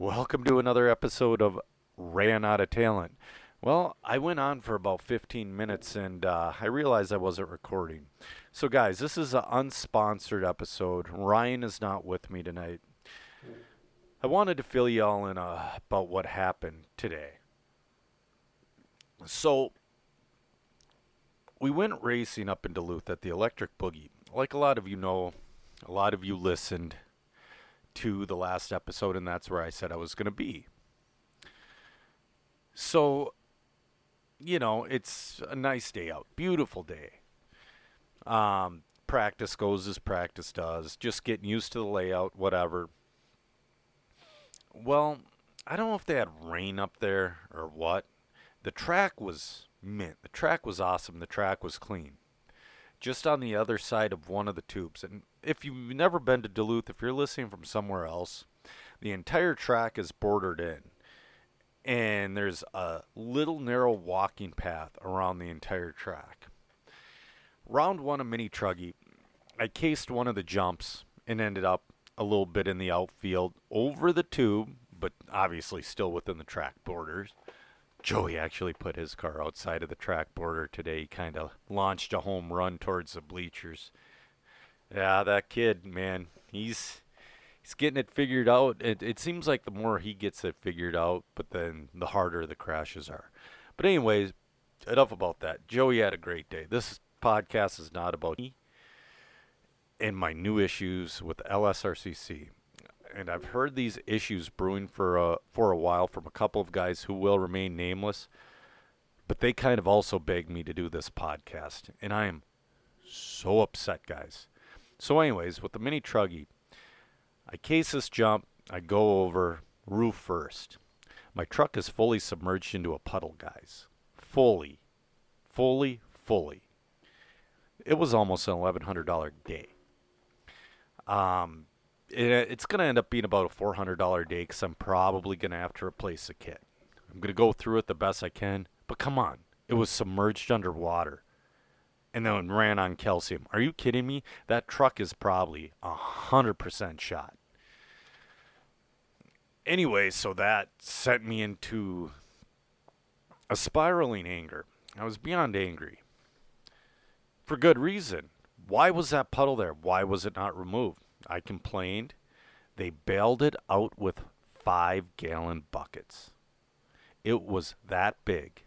Welcome to another episode of Ran Out of Talent. Well, I went on for about 15 minutes and uh, I realized I wasn't recording. So, guys, this is an unsponsored episode. Ryan is not with me tonight. I wanted to fill you all in uh, about what happened today. So, we went racing up in Duluth at the Electric Boogie. Like a lot of you know, a lot of you listened to the last episode, and that's where I said I was going to be. So, you know, it's a nice day out, beautiful day. Um, practice goes as practice does, just getting used to the layout, whatever. Well, I don't know if they had rain up there or what. The track was mint. The track was awesome. The track was clean. Just on the other side of one of the tubes. And if you've never been to Duluth, if you're listening from somewhere else, the entire track is bordered in. And there's a little narrow walking path around the entire track. Round one of Mini Truggy, I cased one of the jumps and ended up a little bit in the outfield over the tube, but obviously still within the track borders. Joey actually put his car outside of the track border today. He kind of launched a home run towards the bleachers. Yeah, that kid, man, he's he's getting it figured out. It it seems like the more he gets it figured out, but then the harder the crashes are. But anyways, enough about that. Joey had a great day. This podcast is not about me and my new issues with LSRCC and I've heard these issues brewing for a, for a while from a couple of guys who will remain nameless, but they kind of also begged me to do this podcast, and I am so upset, guys. So, anyways, with the mini truggy, I case this jump, I go over roof first. My truck is fully submerged into a puddle, guys. Fully, fully, fully. It was almost an $1,100 day. Um, it, it's going to end up being about a $400 day because I'm probably going to have to replace the kit. I'm going to go through it the best I can, but come on. It was submerged underwater and then ran on calcium. Are you kidding me? That truck is probably a 100% shot. Anyway, so that sent me into a spiraling anger. I was beyond angry. For good reason. Why was that puddle there? Why was it not removed? I complained. They bailed it out with five gallon buckets. It was that big.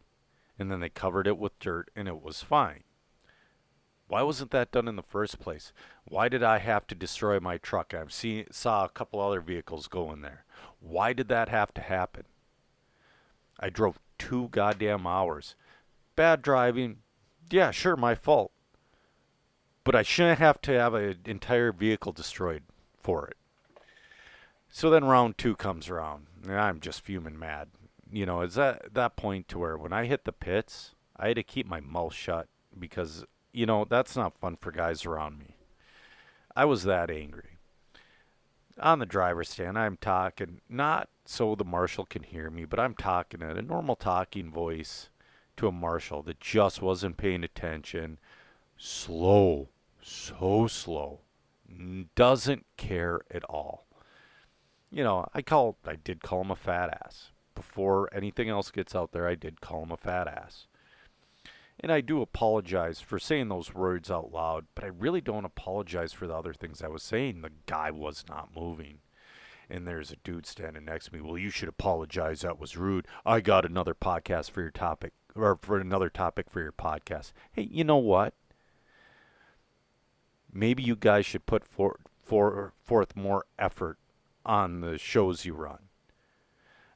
And then they covered it with dirt and it was fine. Why wasn't that done in the first place? Why did I have to destroy my truck? I've seen saw a couple other vehicles go in there. Why did that have to happen? I drove two goddamn hours. Bad driving. Yeah, sure, my fault but I shouldn't have to have an entire vehicle destroyed for it. So then round two comes around, and I'm just fuming mad. You know, it's at that point to where when I hit the pits, I had to keep my mouth shut because, you know, that's not fun for guys around me. I was that angry. On the driver's stand, I'm talking, not so the marshal can hear me, but I'm talking at a normal talking voice to a marshal that just wasn't paying attention. Slow so slow, doesn't care at all. You know, I call I did call him a fat ass. Before anything else gets out there, I did call him a fat ass. And I do apologize for saying those words out loud, but I really don't apologize for the other things I was saying. The guy was not moving. And there's a dude standing next to me. Well, you should apologize. That was rude. I got another podcast for your topic, or for another topic for your podcast. Hey, you know what? maybe you guys should put for, for, forth more effort on the shows you run.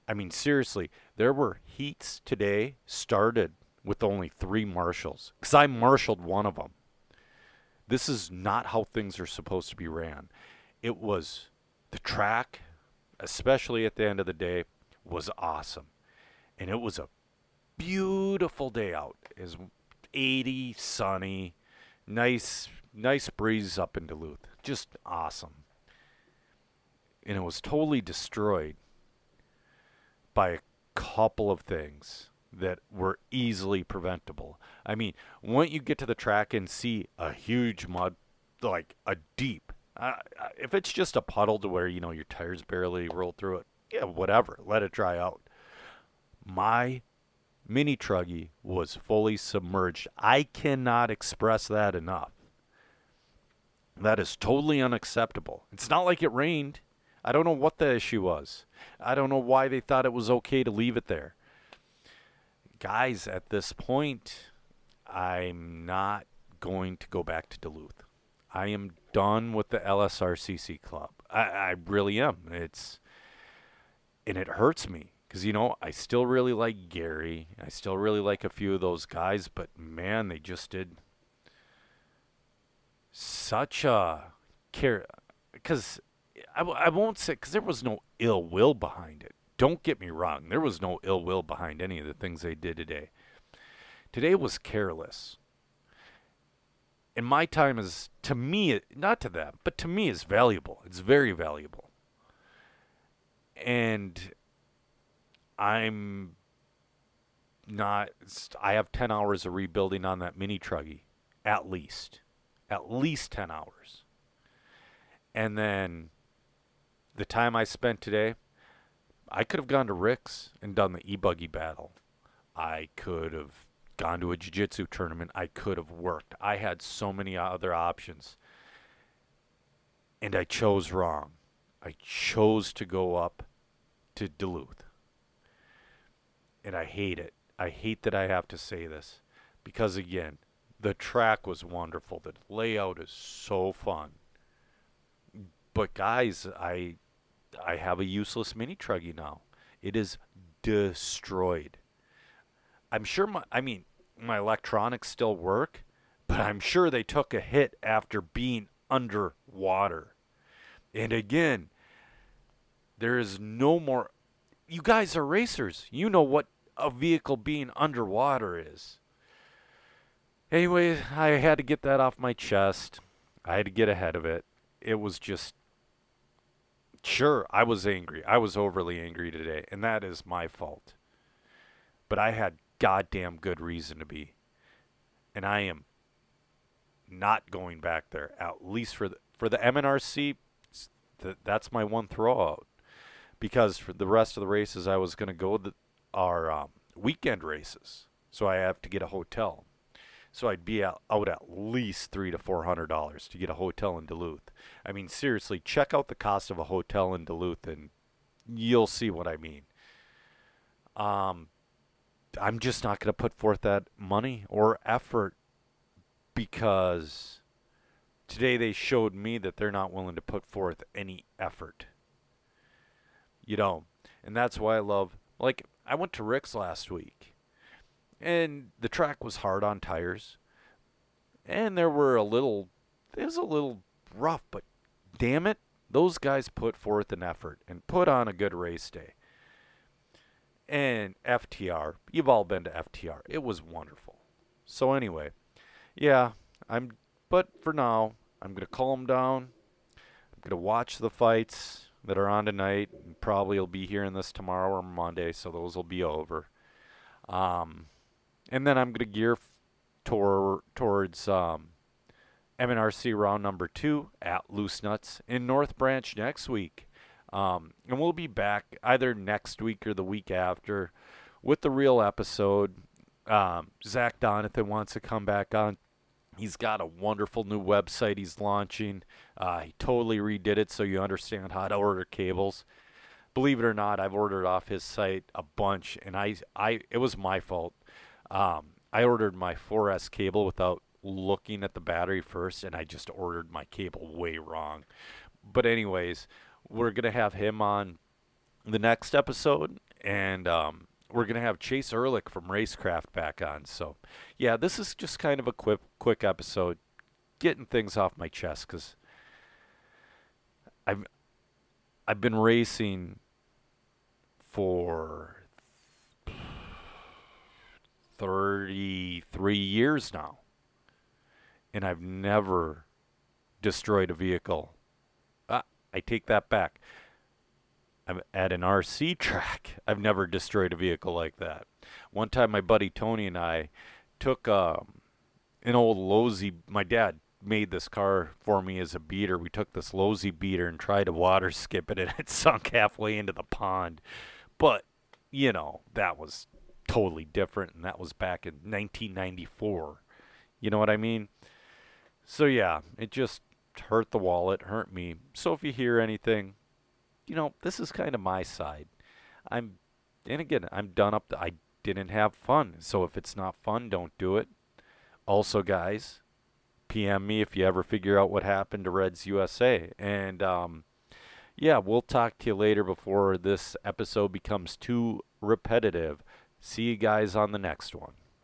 I mean, seriously, there were heats today started with only three marshals because I marshaled one of them. This is not how things are supposed to be ran. It was the track, especially at the end of the day, was awesome. And it was a beautiful day out. It was 80, sunny, nice nice breeze up in Duluth. Just awesome. And it was totally destroyed by a couple of things that were easily preventable. I mean, once you get to the track and see a huge mud, like a deep, uh, if it's just a puddle to where, you know, your tires barely roll through it, yeah, whatever, let it dry out. My mini truggy was fully submerged. I cannot express that enough. That is totally unacceptable. It's not like it rained. I don't know what the issue was. I don't know why they thought it was okay to leave it there. Guys, at this point, I'm not going to go back to Duluth. I am done with the LSRCC club. I, I really am. It's and it hurts me because you know I still really like Gary. I still really like a few of those guys, but man, they just did such a care because I, I won't say because there was no ill will behind it. Don't get me wrong, there was no ill will behind any of the things they did today. Today was careless. And my time is, to me, not to them, but to me, is valuable. It's very valuable. And I'm not, I have 10 hours of rebuilding on that mini truggy, at least. At least 10 hours. And then the time I spent today, I could have gone to Rick's and done the e-buggy battle. I could have gone to a jiu-jitsu tournament. I could have worked. I had so many other options. And I chose wrong. I chose to go up to Duluth. And I hate it. I hate that I have to say this because again, the track was wonderful. The layout is so fun. But guys, I I have a useless mini truggy now. It is destroyed. I'm sure my I mean my electronics still work, but I'm sure they took a hit after being underwater. And again, there is no more you guys are racers. You know what a vehicle being underwater is. Anyway, I had to get that off my chest. I had to get ahead of it. It was just Sure, I was angry. I was overly angry today, and that is my fault. But I had goddamn good reason to be. And I am not going back there, at least for the, for the MNRC. that's my one throwout. Because for the rest of the races, I was going to go the, our um, weekend races. So I have to get a hotel. So I'd be out, out at least three to four hundred dollars to get a hotel in Duluth. I mean, seriously, check out the cost of a hotel in Duluth, and you'll see what I mean. Um, I'm just not going to put forth that money or effort because today they showed me that they're not willing to put forth any effort. You know, and that's why I love. Like I went to Rick's last week and the track was hard on tires, and there were a little, it was a little rough, but damn it, those guys put forth an effort and put on a good race day. And FTR, you've all been to FTR. It was wonderful. So anyway, yeah, I'm. But for now, I'm gonna calm down. I'm gonna watch the fights that are on tonight. And probably will be hearing this tomorrow or Monday, so those will be over. Um, and then I'm going to gear tor- towards um, MNRC round number two at Loose Nuts in North Branch next week. Um, and we'll be back either next week or the week after with the real episode. Um, Zach Donathan wants to come back on. He's got a wonderful new website he's launching. Uh, he totally redid it so you understand how to order cables. Believe it or not, I've ordered off his site a bunch, and I, I, it was my fault. Um, I ordered my 4S cable without looking at the battery first, and I just ordered my cable way wrong. But anyways, we're gonna have him on the next episode, and um, we're gonna have Chase Ehrlich from Racecraft back on. So, yeah, this is just kind of a quick quick episode, getting things off my chest because I've I've been racing for 33 years now. And I've never destroyed a vehicle. Ah, I take that back. I'm at an RC track. I've never destroyed a vehicle like that. One time, my buddy Tony and I took um, an old Losi. My dad made this car for me as a beater. We took this Losi beater and tried to water skip it, and it sunk halfway into the pond. But you know that was totally different, and that was back in 1994. You know what I mean? So yeah, it just hurt the wallet, hurt me. So if you hear anything, you know, this is kind of my side. I'm, and again, I'm done up. I didn't have fun. So if it's not fun, don't do it. Also, guys, PM me if you ever figure out what happened to Reds USA. And um, yeah, we'll talk to you later before this episode becomes too repetitive. See you guys on the next one.